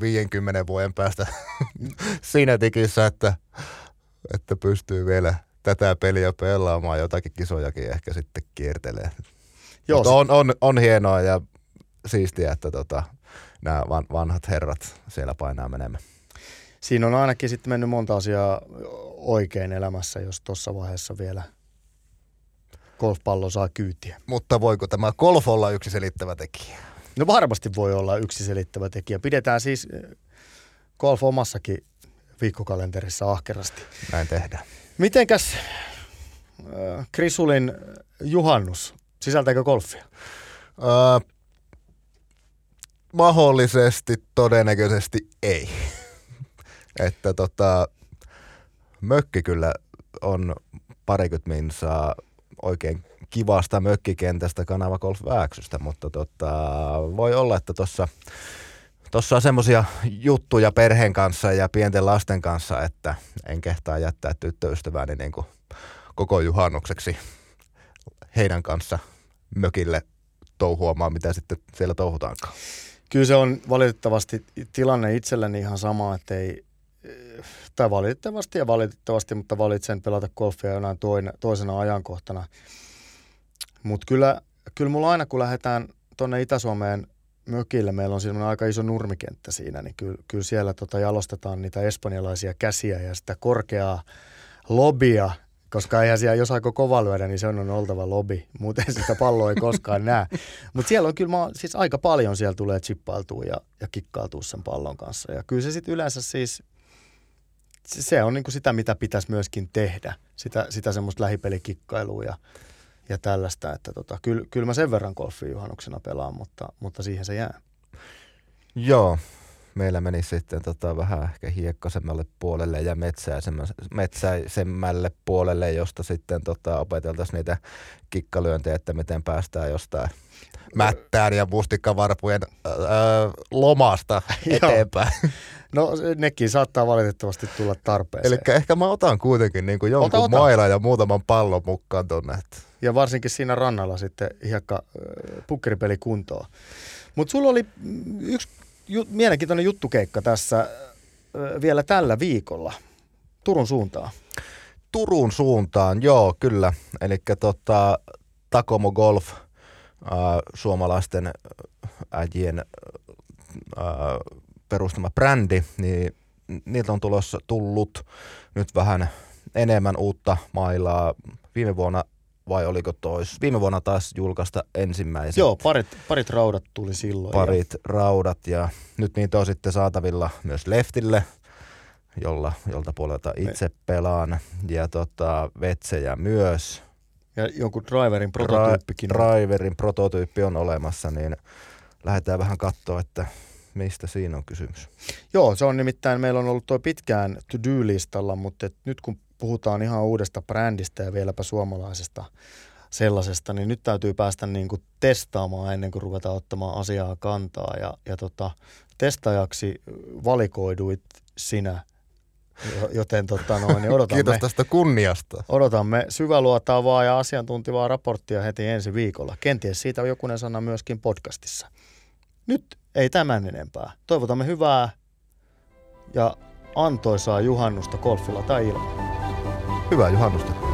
50 vuoden päästä siinä tikissä, että, että pystyy vielä tätä peliä pelaamaan, jotakin kisojakin ehkä sitten kiertelee. Joo, Mutta on, on, on, hienoa ja siistiä, että tota, nämä vanhat herrat siellä painaa menemään. Siinä on ainakin sitten mennyt monta asiaa oikein elämässä, jos tuossa vaiheessa vielä golfpallo saa kyytiä. Mutta voiko tämä golf olla yksi selittävä tekijä? No varmasti voi olla yksi selittävä tekijä. Pidetään siis eh, golf omassakin viikkokalenterissa ahkerasti. Näin tehdään. Mitenkäs äh, Krisulin juhannus, sisältääkö golfia? Öö, mahdollisesti, todennäköisesti ei. Että tota, mökki kyllä on parikymmentä minsaa oikein kivasta mökkikentästä kanava Golf Vääksystä, mutta tota, voi olla, että tuossa tossa on semmoisia juttuja perheen kanssa ja pienten lasten kanssa, että en kehtaa jättää tyttöystävääni niin kuin koko juhannukseksi heidän kanssa mökille touhuamaan, mitä sitten siellä touhutaankaan. Kyllä se on valitettavasti tilanne itselleni ihan sama, että ei, tai valitettavasti ja valitettavasti, mutta valitsen pelata golfia jonain toisena ajankohtana. Mutta kyllä, kyllä mulla aina kun lähdetään tuonne Itä-Suomeen mökille, meillä on siinä aika iso nurmikenttä siinä, niin kyllä, kyllä siellä tota jalostetaan niitä espanjalaisia käsiä ja sitä korkeaa lobia, koska eihän siellä, jos aiko kova lyödä, niin se on oltava lobi. Muuten sitä palloa ei koskaan näe. Mutta siellä on kyllä, mä, siis aika paljon siellä tulee chippailtua ja, ja kikkailtua sen pallon kanssa. Ja kyllä se sitten yleensä siis, se on niinku sitä, mitä pitäisi myöskin tehdä. Sitä, sitä semmoista lähipelikikkailua ja, ja tällaista. Että tota, kyllä, kyllä mä sen verran golfia juhannuksena pelaan, mutta, mutta siihen se jää. Joo, meillä meni sitten tota vähän ehkä hiekkasemmalle puolelle ja metsäisemmälle puolelle, josta sitten tota opeteltaisiin niitä kikkalyöntejä, että miten päästään jostain mättään ja mustikkavarpujen öö, lomasta eteenpäin. No nekin saattaa valitettavasti tulla tarpeeseen. Eli ehkä mä otan kuitenkin niin kuin jonkun ota, ota. mailan ja muutaman pallon mukaan tonne. Ja varsinkin siinä rannalla sitten hiekka pukkeripeli kuntoon. Mutta sulla oli yksi ju, mielenkiintoinen juttukeikka tässä vielä tällä viikolla Turun suuntaan. Turun suuntaan, joo, kyllä. Eli tota, Takomo Golf, äh, suomalaisten äijien äh, perustama brändi, niin niiltä on tulossa tullut nyt vähän enemmän uutta mailaa. Viime vuonna vai oliko tois? Viime vuonna taas julkaista ensimmäiset. Joo, parit, parit raudat tuli silloin. Parit ja... raudat ja nyt niitä on sitten saatavilla myös Leftille, jolla, jolta puolelta itse Me... pelaan. Ja tota, vetsejä myös. Ja jonkun driverin prototyyppikin. Dra- driverin prototyyppi on olemassa, niin lähdetään vähän katsoa, että mistä siinä on kysymys. Joo, se on nimittäin, meillä on ollut tuo pitkään to-do-listalla, mutta nyt kun puhutaan ihan uudesta brändistä ja vieläpä suomalaisesta sellaisesta, niin nyt täytyy päästä niin kuin testaamaan ennen kuin ruvetaan ottamaan asiaa kantaa. Ja, ja tota, testajaksi valikoiduit sinä, joten tota noin, niin odotamme, Kiitos tästä kunniasta. Odotamme syväluotaavaa ja asiantuntivaa raporttia heti ensi viikolla. Kenties siitä on jokunen sana myöskin podcastissa. Nyt ei tämän enempää. Toivotamme hyvää ja antoisaa juhannusta golfilla tai ilman. Hyvää juhannusta.